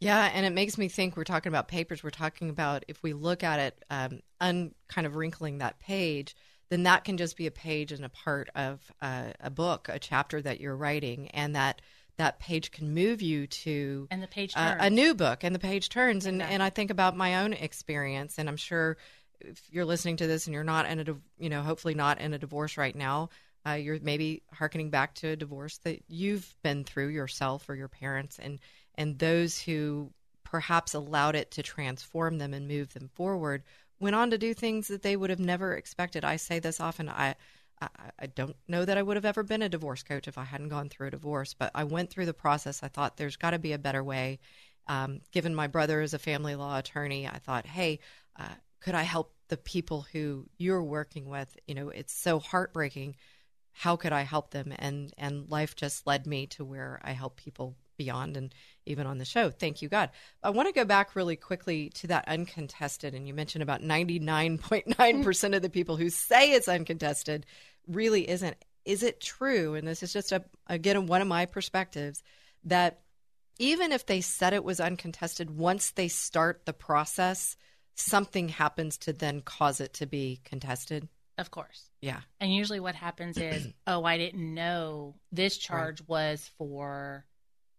Yeah, and it makes me think we're talking about papers. We're talking about if we look at it, um, un kind of wrinkling that page, then that can just be a page and a part of uh, a book, a chapter that you're writing, and that that page can move you to and the page uh, a new book, and the page turns. And and I think about my own experience, and I'm sure if you're listening to this and you're not in a you know hopefully not in a divorce right now. Uh, you're maybe harkening back to a divorce that you've been through yourself or your parents, and and those who perhaps allowed it to transform them and move them forward went on to do things that they would have never expected. I say this often. I, I, I don't know that I would have ever been a divorce coach if I hadn't gone through a divorce, but I went through the process. I thought there's got to be a better way. Um, given my brother is a family law attorney, I thought, hey, uh, could I help the people who you're working with? You know, it's so heartbreaking. How could I help them? And and life just led me to where I help people beyond and even on the show. Thank you, God. I want to go back really quickly to that uncontested. And you mentioned about 99.9% of the people who say it's uncontested really isn't. Is it true? And this is just, a, again, one of my perspectives that even if they said it was uncontested, once they start the process, something happens to then cause it to be contested. Of course. Yeah. And usually what happens is, oh, I didn't know this charge right. was for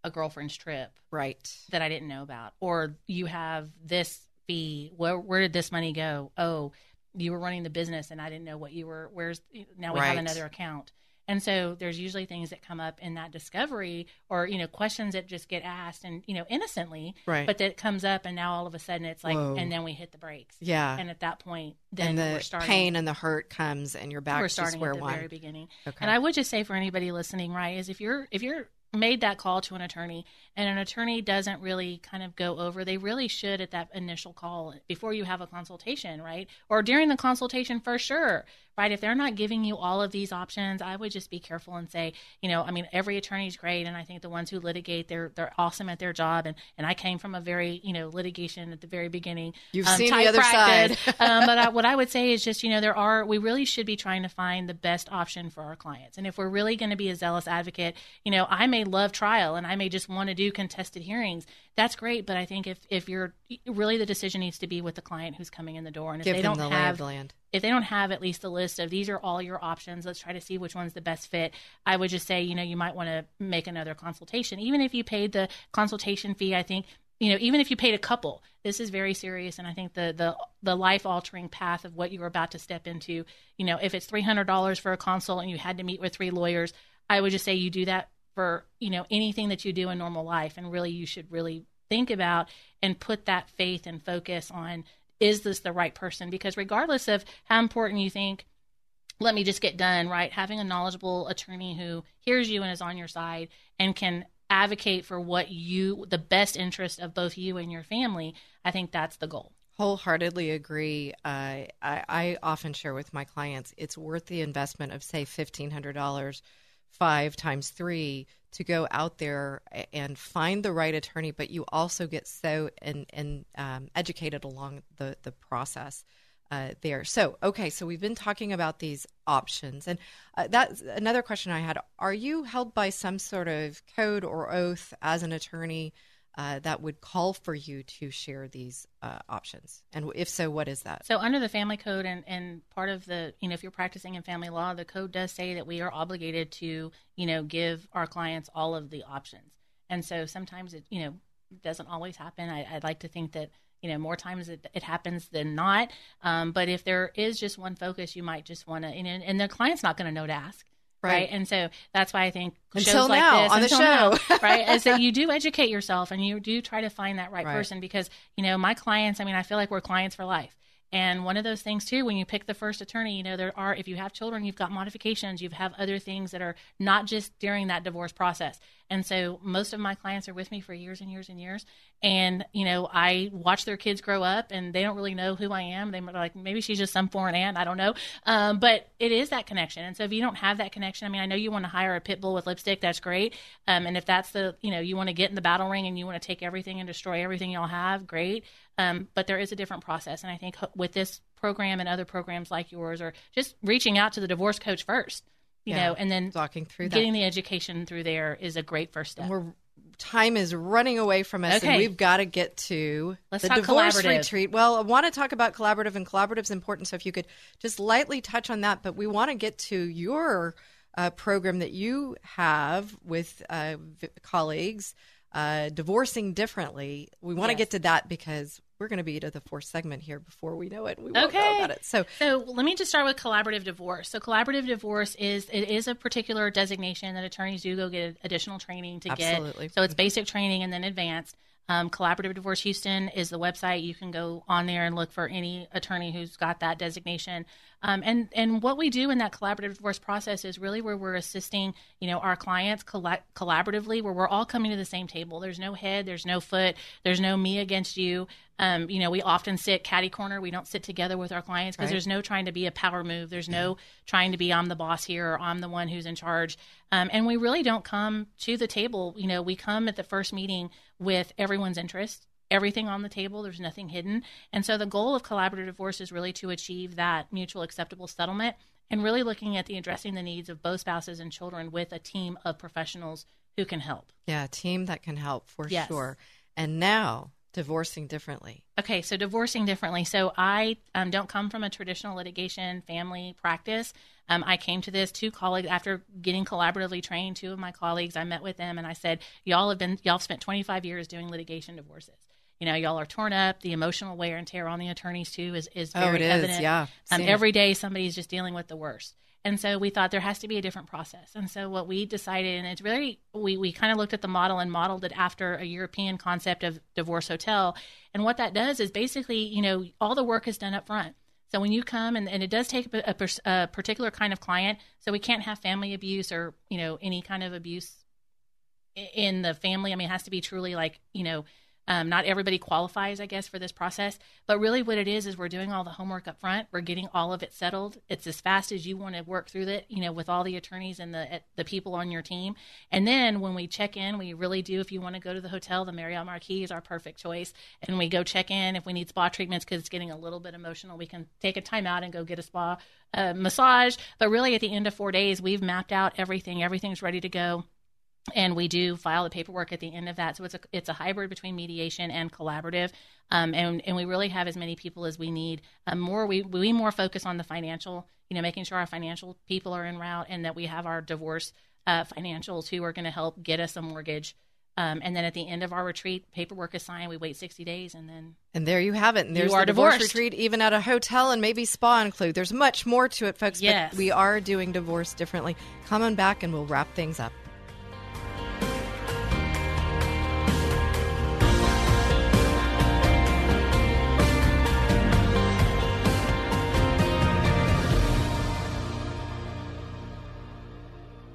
a girlfriend's trip, right? That I didn't know about, or you have this fee. Where where did this money go? Oh, you were running the business, and I didn't know what you were. Where's now we right. have another account. And so there's usually things that come up in that discovery or, you know, questions that just get asked and, you know, innocently, right. but that comes up and now all of a sudden it's like, Whoa. and then we hit the brakes. Yeah. And at that point, then and the we're starting, pain and the hurt comes and you're back we're starting to square at the one. very beginning. Okay. And I would just say for anybody listening, right, is if you're, if you're made that call to an attorney and an attorney doesn't really kind of go over they really should at that initial call before you have a consultation right or during the consultation for sure right? If they're not giving you all of these options i would just be careful and say you know i mean every attorney is great and i think the ones who litigate they're they're awesome at their job and and i came from a very you know litigation at the very beginning. You've um, seen the other side. um, but I, what i would say is just you know there are we really should be trying to find the best option for our clients. And if we're really going to be a zealous advocate you know i may love trial and i may just want to do contested hearings. That's great but i think if if you're really the decision needs to be with the client who's coming in the door and if Give they don't the have land if they don't have at least a list of these are all your options, let's try to see which one's the best fit. I would just say, you know, you might want to make another consultation. Even if you paid the consultation fee, I think, you know, even if you paid a couple, this is very serious. And I think the the the life altering path of what you're about to step into, you know, if it's three hundred dollars for a consult and you had to meet with three lawyers, I would just say you do that for, you know, anything that you do in normal life. And really you should really think about and put that faith and focus on is this the right person? Because regardless of how important you think, let me just get done, right? Having a knowledgeable attorney who hears you and is on your side and can advocate for what you, the best interest of both you and your family, I think that's the goal. Wholeheartedly agree. Uh, I, I often share with my clients it's worth the investment of, say, $1,500 five times three to go out there and find the right attorney, but you also get so and, and um, educated along the, the process uh, there. So, okay, so we've been talking about these options. And uh, that's another question I had. Are you held by some sort of code or oath as an attorney? Uh, that would call for you to share these uh, options? And if so, what is that? So, under the family code, and, and part of the, you know, if you're practicing in family law, the code does say that we are obligated to, you know, give our clients all of the options. And so sometimes it, you know, doesn't always happen. I, would like to think that, you know, more times it, it happens than not. Um, but if there is just one focus, you might just want to, and, and the client's not going to know to ask. Right. right. And so that's why I think until shows like now this, on the show, now, right, is that you do educate yourself and you do try to find that right, right person because you know my clients. I mean, I feel like we're clients for life. And one of those things too, when you pick the first attorney, you know there are if you have children, you've got modifications, you have other things that are not just during that divorce process. And so most of my clients are with me for years and years and years. And, you know, I watch their kids grow up and they don't really know who I am. They're like, maybe she's just some foreign aunt. I don't know. Um, but it is that connection. And so if you don't have that connection, I mean, I know you want to hire a pit bull with lipstick. That's great. Um, and if that's the, you know, you want to get in the battle ring and you want to take everything and destroy everything y'all have, great. Um, but there is a different process. And I think with this program and other programs like yours, or just reaching out to the divorce coach first you yeah, know, and then talking through getting the education through there is a great first step. We're time is running away from us, Okay. and we've got to get to Let's the talk divorce collaborative. retreat. Well, I want to talk about collaborative, and collaborative is important. So if you could just lightly touch on that, but we want to get to your uh, program that you have with uh, v- colleagues, uh, divorcing differently. We want to Yes. get to that because we're going to be to the fourth segment here before we know it. We won't know Okay. about it. So So let me just start with collaborative divorce. So collaborative divorce is it is a particular designation that attorneys do go get additional training to Absolutely. get. So it's basic training and then advanced. Um, collaborative divorce Houston is the website. You can go on there and look for any attorney who's got that designation. Um, and and what we do in that collaborative divorce process is really where we're assisting you know our clients colla- collaboratively, where we're all coming to the same table. There's no head, there's no foot, there's no me against you. Um, you know, we often sit catty corner. We don't sit together with our clients because Right. there's no trying to be a power move. There's no trying to be I'm the boss here or I'm the one who's in charge. Um, and we really don't come to the table. You know, we come at the first meeting with everyone's interest, everything on the table. There's nothing hidden. And so the goal of collaborative divorce is really to achieve that mutual acceptable settlement and really looking at the addressing the needs of both spouses and children with a team of professionals who can help. yeah, a team that can help for Yes. sure. And now divorcing differently. Okay, so divorcing differently. So I um, don't come from a traditional litigation family practice. Um, I came to this two colleagues after getting collaboratively trained. Two of my colleagues, I met with them and I said, "Y'all have been y'all spent 25 years doing litigation divorces. You know, y'all are torn up. The emotional wear and tear on the attorneys too is is Oh, very it is, evident. yeah. Um, it. every day somebody's just dealing with the worst. And so we thought there has to be a different process. And so what we decided, and it's really, we, we kind of looked at the model and modeled it after a European concept of divorce hotel. And what that does is basically, you know, all the work is done up front. So when you come, and, and it does take a, a a particular kind of client, so we can't have family abuse or, you know, any kind of abuse in the family. I mean, it has to be truly like, you know, um, not everybody qualifies, I guess, for this process. But really, what it is is we're doing all the homework up front. We're getting all of it settled. It's as fast as you want to work through it, you know, with all the attorneys and the the people on your team. And then when we check in, we really do. If you want to go to the hotel, the Marriott Marquis is our perfect choice. And we go check in. If we need spa treatments because it's getting a little bit emotional, we can take a time out and go get a spa uh, massage. But really, at the end of four days, we've mapped out everything. Everything's ready to go and we do file the paperwork at the end of that. So it's a it's a hybrid between mediation and collaborative, um, and and we really have as many people as we need. Um, more we we more focus on the financial, you know, making sure our financial people are en route, and that we have our divorce uh, financials who are going to help get us a mortgage. Um, and then at the end of our retreat, paperwork is signed. We wait 60 days, and then And there you have it. And there's You the divorce divorced. retreat, even at a hotel and maybe spa include. There's much more to it, folks. Yes. But we are doing divorce differently. Come on back and we'll wrap things up.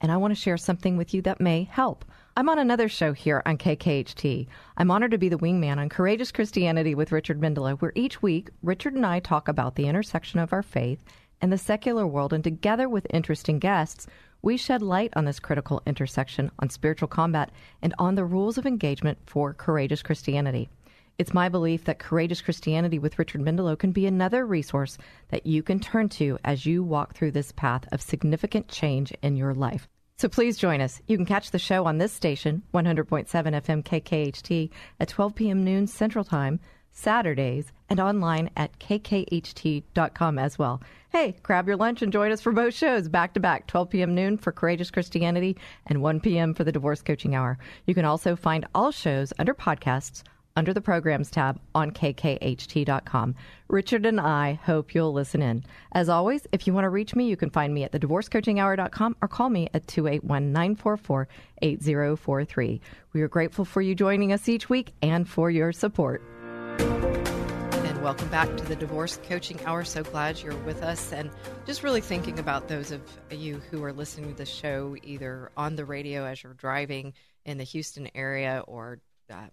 and I want to share something with you that may help. I'm on another show here on KKHT. I'm honored to be the wingman on Courageous Christianity with Richard Mendelow, where each week Richard and I talk about the intersection of our faith and the secular world, and together with interesting guests, we shed light on this critical intersection, on spiritual combat, and on the rules of engagement for courageous Christianity. It's my belief that Courageous Christianity with Richard Mendelow can be another resource that you can turn to as you walk through this path of significant change in your life. So please join us. You can catch the show on this station, 100.7 FM KKHT, at 12 p.m. noon Central Time, Saturdays, and online at kkht.com as well. Hey, grab your lunch and join us for both shows back to back, 12 p.m. noon for Courageous Christianity and 1 p.m. for the Divorce Coaching Hour. You can also find all shows under podcasts under the programs tab on kkht.com. Richard and I hope you'll listen in. As always, if you want to reach me, you can find me at the thedivorcecoachinghour.com or call me at 281 944 8043. We are grateful for you joining us each week and for your support. And welcome back to the Divorce Coaching Hour. So glad you're with us and just really thinking about those of you who are listening to the show either on the radio as you're driving, in the Houston area or um,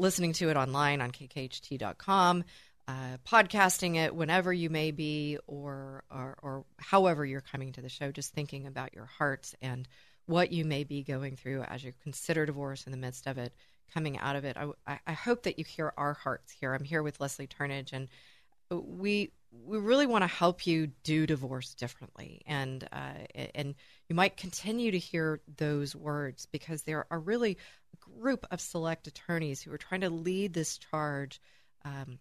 listening to it online on kkht.com, uh, podcasting it whenever you may be, or, or, or however you're coming to the show, just thinking about your hearts and what you may be going through as you consider divorce in the midst of it, coming out of it. I, I hope that you hear our hearts here. I'm here with Leslie Turnage, and we we really want to help you do divorce differently, and uh, and you might continue to hear those words because there are really group of select attorneys who are trying to lead this charge um,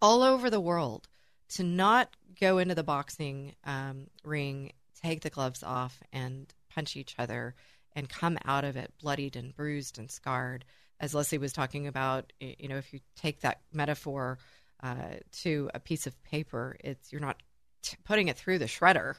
all over the world to not go into the boxing um, ring, take the gloves off, and punch each other and come out of it bloodied and bruised and scarred. As Leslie was talking about, you know, if you take that metaphor uh, to a piece of paper, it's you're not t- putting it through the shredder.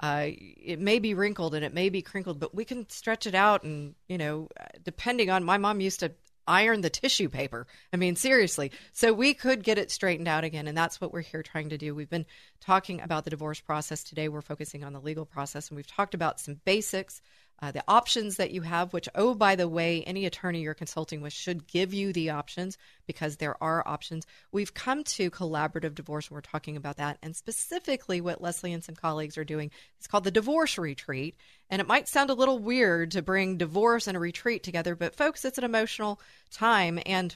Uh, it may be wrinkled and it may be crinkled, but we can stretch it out. And you know, depending on my mom used to iron the tissue paper. I mean, seriously. So we could get it straightened out again, and that's what we're here trying to do. We've been talking about the divorce process today. We're focusing on the legal process, and we've talked about some basics uh, the options that you have, which, oh, by the way, any attorney you're consulting with should give you the options because there are options. We've come to collaborative divorce, and we're talking about that. And specifically, what Leslie and some colleagues are doing is called the divorce retreat. And it might sound a little weird to bring divorce and a retreat together, but folks, it's an emotional time. And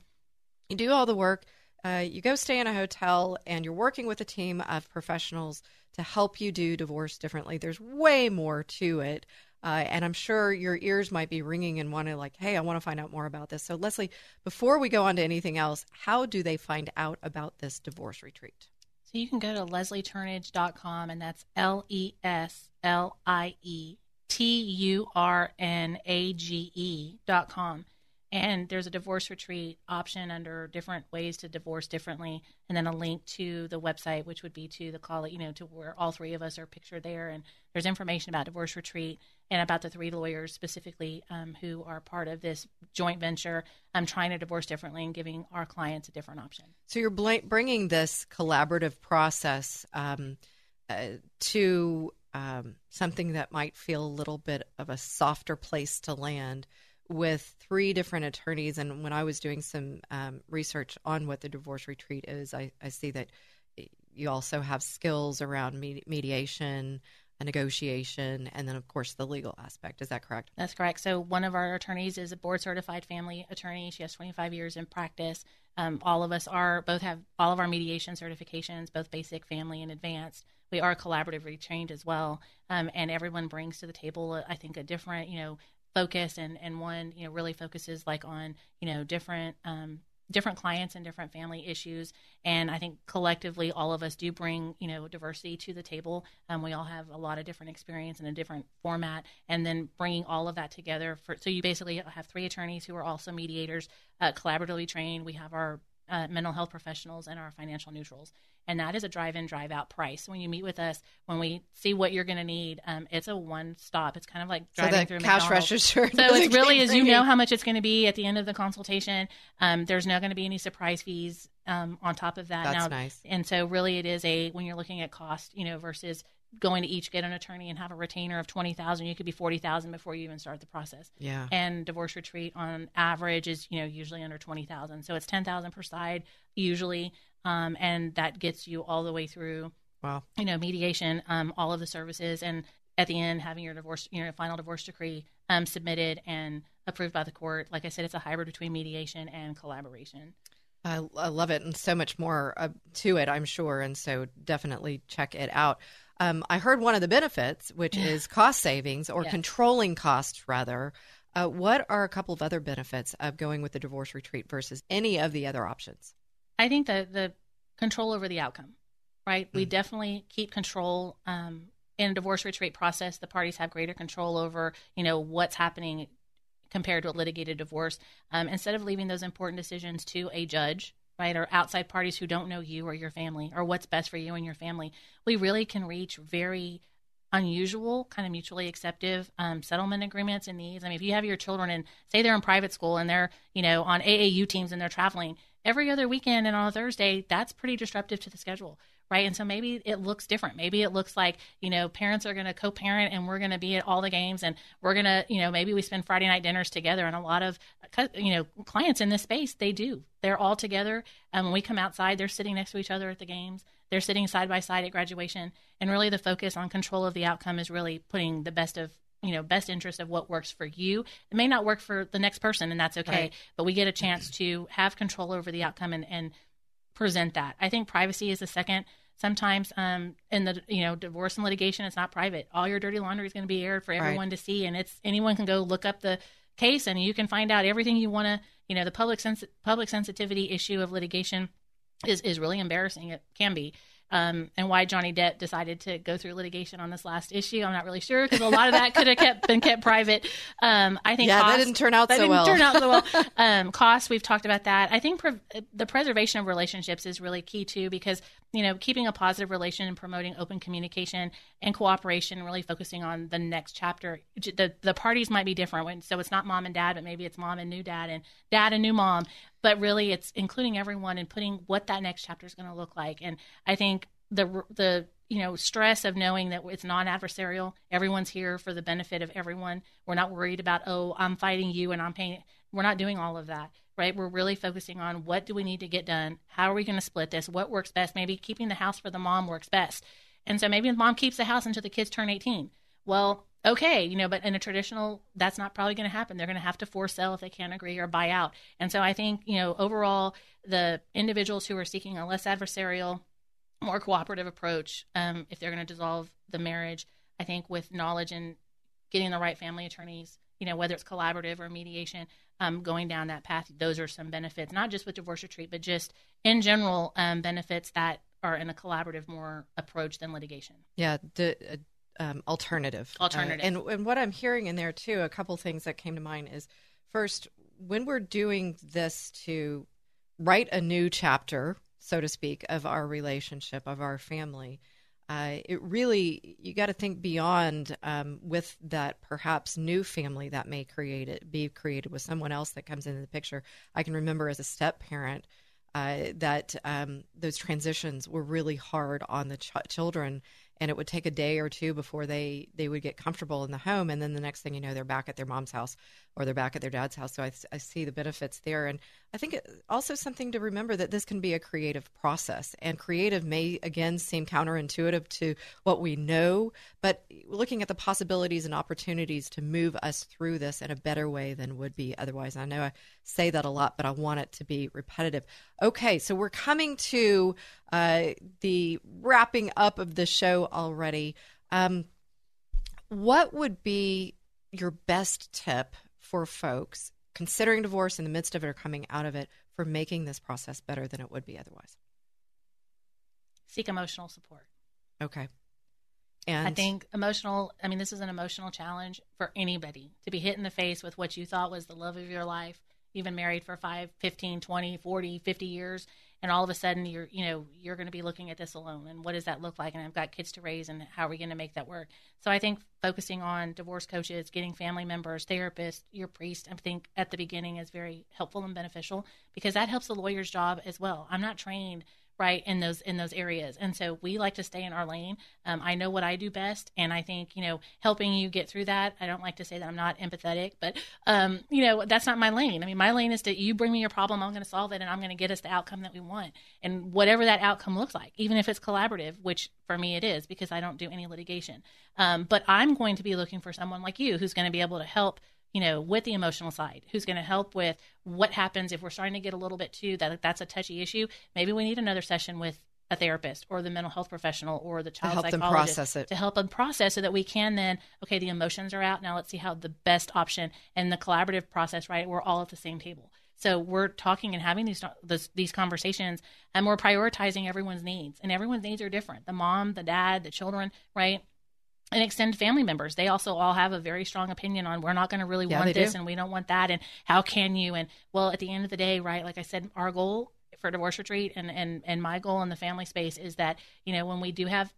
you do all the work. Uh, you go stay in a hotel and you're working with a team of professionals to help you do divorce differently. There's way more to it. Uh, and I'm sure your ears might be ringing and wanting, like, hey, I want to find out more about this. So, Leslie, before we go on to anything else, how do they find out about this divorce retreat? So, you can go to leslieturnage.com, and that's L E S L I E T U R N A G E.com. And there's a divorce retreat option under different ways to divorce differently, and then a link to the website, which would be to the call, you know, to where all three of us are pictured there. And there's information about divorce retreat and about the three lawyers specifically um, who are part of this joint venture. I'm um, trying to divorce differently and giving our clients a different option. So you're bl- bringing this collaborative process um, uh, to um, something that might feel a little bit of a softer place to land with three different attorneys. And when I was doing some um, research on what the divorce retreat is, I, I, see that you also have skills around mediation, a negotiation, and then, of course, the legal aspect. Is that correct? That's correct. So, one of our attorneys is a board certified family attorney. She has 25 years in practice. Um, all of us are both have all of our mediation certifications, both basic, family, and advanced. We are collaboratively trained as well, um, and everyone brings to the table, I think, a different, you know, focus and and one you know really focuses like on you know different um, different clients and different family issues. And i think collectively all of us do bring you know diversity to the table. Um, we all have a lot of different experience in a different format. And then bringing all of that together for so you basically have three attorneys who are also mediators uh, collaboratively trained. We have our uh, mental health professionals and our financial neutrals and that is a drive-in drive-out price. When you meet with us, when we see what you're going to need, um, it's a one-stop. It's kind of like driving so through cash register. So it's really as you know how much it's going to be at the end of the consultation. Um, there's not going to be any surprise fees um, on top of that. That's now, nice. And so really, it is a when you're looking at cost, you know, versus going to each get an attorney and have a retainer of 20,000 you could be 40,000 before you even start the process. Yeah. And divorce retreat on average is, you know, usually under 20,000. So it's 10,000 per side usually um, and that gets you all the way through. Wow. You know, mediation, um, all of the services, and at the end having your divorce, your final divorce decree um, submitted and approved by the court. Like I said, it's a hybrid between mediation and collaboration. I, I love it, and so much more uh, to it, I'm sure. And so definitely check it out. Um, I heard one of the benefits, which is cost savings or controlling costs, rather. Uh, what are a couple of other benefits of going with the divorce retreat versus any of the other options? I think that the control over the outcome, right? Mm. We definitely keep control um, in a divorce retreat process. The parties have greater control over, you know, what's happening compared to a litigated divorce. Um, instead of leaving those important decisions to a judge, right, or outside parties who don't know you or your family or what's best for you and your family, we really can reach very unusual, kind of mutually acceptive um, settlement agreements and these. I mean, if you have your children and say they're in private school and they're, you know, on AAU teams and they're traveling, every other weekend and on a Thursday, that's pretty disruptive to the schedule, right? And so maybe it looks different. Maybe it looks like, you know, parents are going to co-parent and we're going to be at all the games and we're going to, you know, maybe we spend Friday night dinners together and a lot of, uh, you know, clients in this space, they do. They're all together. And when we come outside, they're sitting next to each other at the games. They're sitting side by side at graduation. And really the focus on control of the outcome is really putting the best of you know best interest of what works for you it may not work for the next person and that's okay right. but we get a chance to have control over the outcome and, and present that i think privacy is the second sometimes um, in the you know divorce and litigation it's not private. All your dirty laundry is going to be aired for everyone right. to see and it's anyone can go look up the case and you can find out everything you want to you know the public sens- public sensitivity issue of litigation is is really embarrassing. It can be um, and why Johnny Depp decided to go through litigation on this last issue. I'm not really sure because a lot of that could have kept been kept private. Um, I think yeah, cost, that didn't turn out that so didn't well. Turn out so well. Um, cost, we've talked about that. I think pre- the preservation of relationships is really key too because you know keeping a positive relation and promoting open communication and cooperation, really focusing on the next chapter. The the parties might be different, so it's not mom and dad, but maybe it's mom and new dad and dad and new mom but really it's including everyone and putting what that next chapter is going to look like. And i think the the you know stress of knowing that it's non-adversarial everyone's here for the benefit of everyone. We're not worried about oh i'm fighting you and i'm paying we're not doing all of that right? We're really focusing on what do we need to get done? How are we going to split this? What works best? Maybe keeping the house for the mom works best. And so maybe the mom keeps the house until the kids turn 18 well okay, you know, but in a traditional, that's not probably going to happen. They're going to have to force sell if they can't agree or buy out. And so I think, you know, overall, the individuals who are seeking a less adversarial, more cooperative approach, um, if they're going to dissolve the marriage, I think with knowledge and getting the right family attorneys, you know, whether it's collaborative or mediation, um, going down that path, those are some benefits, not just with divorce retreat, but just in general um, benefits that are in a collaborative more approach than litigation. Yeah, the, um, alternative. Alternative. Uh, and, and what I'm hearing in there too, a couple things that came to mind is first, when we're doing this to write a new chapter, so to speak, of our relationship, of our family, uh, it really you got to think beyond um, with that perhaps new family that may create it be created with someone else that comes into the picture. I can remember as a step parent uh, that um, those transitions were really hard on the ch- children and it would take a day or two before they they would get comfortable in the home. And then the next thing you know they're back at their mom's house or they're back at their dad's house. So i, I see the benefits there. And i think also something to remember that this can be a creative process and creative may again seem counterintuitive to what we know but looking at the possibilities and opportunities to move us through this in a better way than would be otherwise i know i say that a lot but i want it to be repetitive okay so we're coming to uh, the wrapping up of the show already. Um, what would be your best tip for folks considering divorce in the midst of it or coming out of it for making this process better than it would be otherwise? Seek emotional support. Okay. And I think emotional, I mean, this is an emotional challenge for anybody to be hit in the face with what you thought was the love of your life. You've been married for 5, 15, 20, 40, 50 years, and all of a sudden you're you know you're going to be looking at this alone and what does that look like and i've got kids to raise and how are we going to make that work? So i think focusing on divorce coaches getting family members therapists your priest i think at the beginning is very helpful and beneficial because that helps the lawyer's job as well. I'm not trained right in those in those areas. And so we like to stay in our lane. Um, i know what i do best and i think you know helping you get through that i don't like to say that i'm not empathetic but um, you know that's not my lane. I mean my lane is that you bring me your problem i'm going to solve it and i'm going to get us the outcome that we want. And whatever that outcome looks like even if it's collaborative which for me it is because i don't do any litigation. Um, but i'm going to be looking for someone like you who's going to be able to help you know, with the emotional side, who's going to help with what happens if we're starting to get a little bit too that that's a touchy issue. Maybe we need another session with a therapist or the mental health professional or the child to help psychologist them process it. to help them process so that we can then okay the emotions are out. Now let's see how the best option and the collaborative process right? We're all at the same table. So we're talking and having these this, these conversations and we're prioritizing everyone's needs. And everyone's needs are different. The mom the dad the children right and extended family members they also all have a very strong opinion on we're not going to really yeah, want this do. and we don't want that and how can you and well at the end of the day right like i said our goal for divorce retreat and and and my goal in the family space is that you know when we do have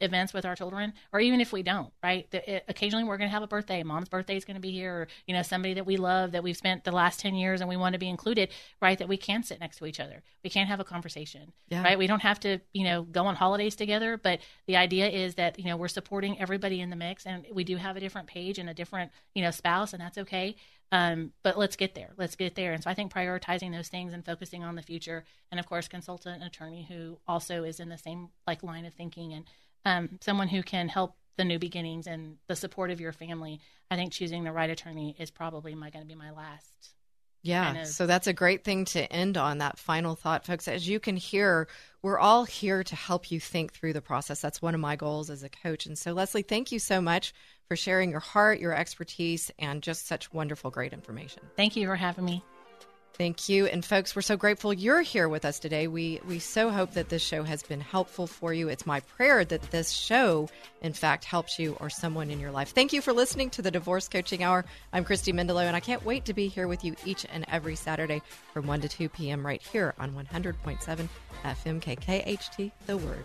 events with our children, or even if we don't, right? The, it, occasionally we're going to have a birthday. Mom's birthday is going to be here, or you know somebody that we love that we've spent the last ten years and we want to be included, right? That we can sit next to each other. We can have a conversation, yeah. right? We don't have to, you know, go on holidays together, but the idea is that you know we're supporting everybody in the mix, and we do have a different page and a different you know spouse, and that's okay. Um, but let's get there. Let's get there. And so I think prioritizing those things and focusing on the future, and of course, consultant an attorney who also is in the same like line of thinking and um, someone who can help the new beginnings and the support of your family. I think choosing the right attorney is probably my going to be my last. Yeah, kind of. so that's a great thing to end on that final thought, folks. As you can hear, we're all here to help you think through the process. That's one of my goals as a coach. And so, Leslie, thank you so much for sharing your heart, your expertise, and just such wonderful, great information. Thank you for having me. Thank you. And folks, we're so grateful you're here with us today. We we so hope that this show has been helpful for you. It's my prayer that this show in fact helps you or someone in your life. Thank you for listening to the Divorce Coaching Hour. I'm Christy Mendelow and I can't wait to be here with you each and every Saturday from 1 to 2 p.m. right here on 100.7 FM KKHT The Word.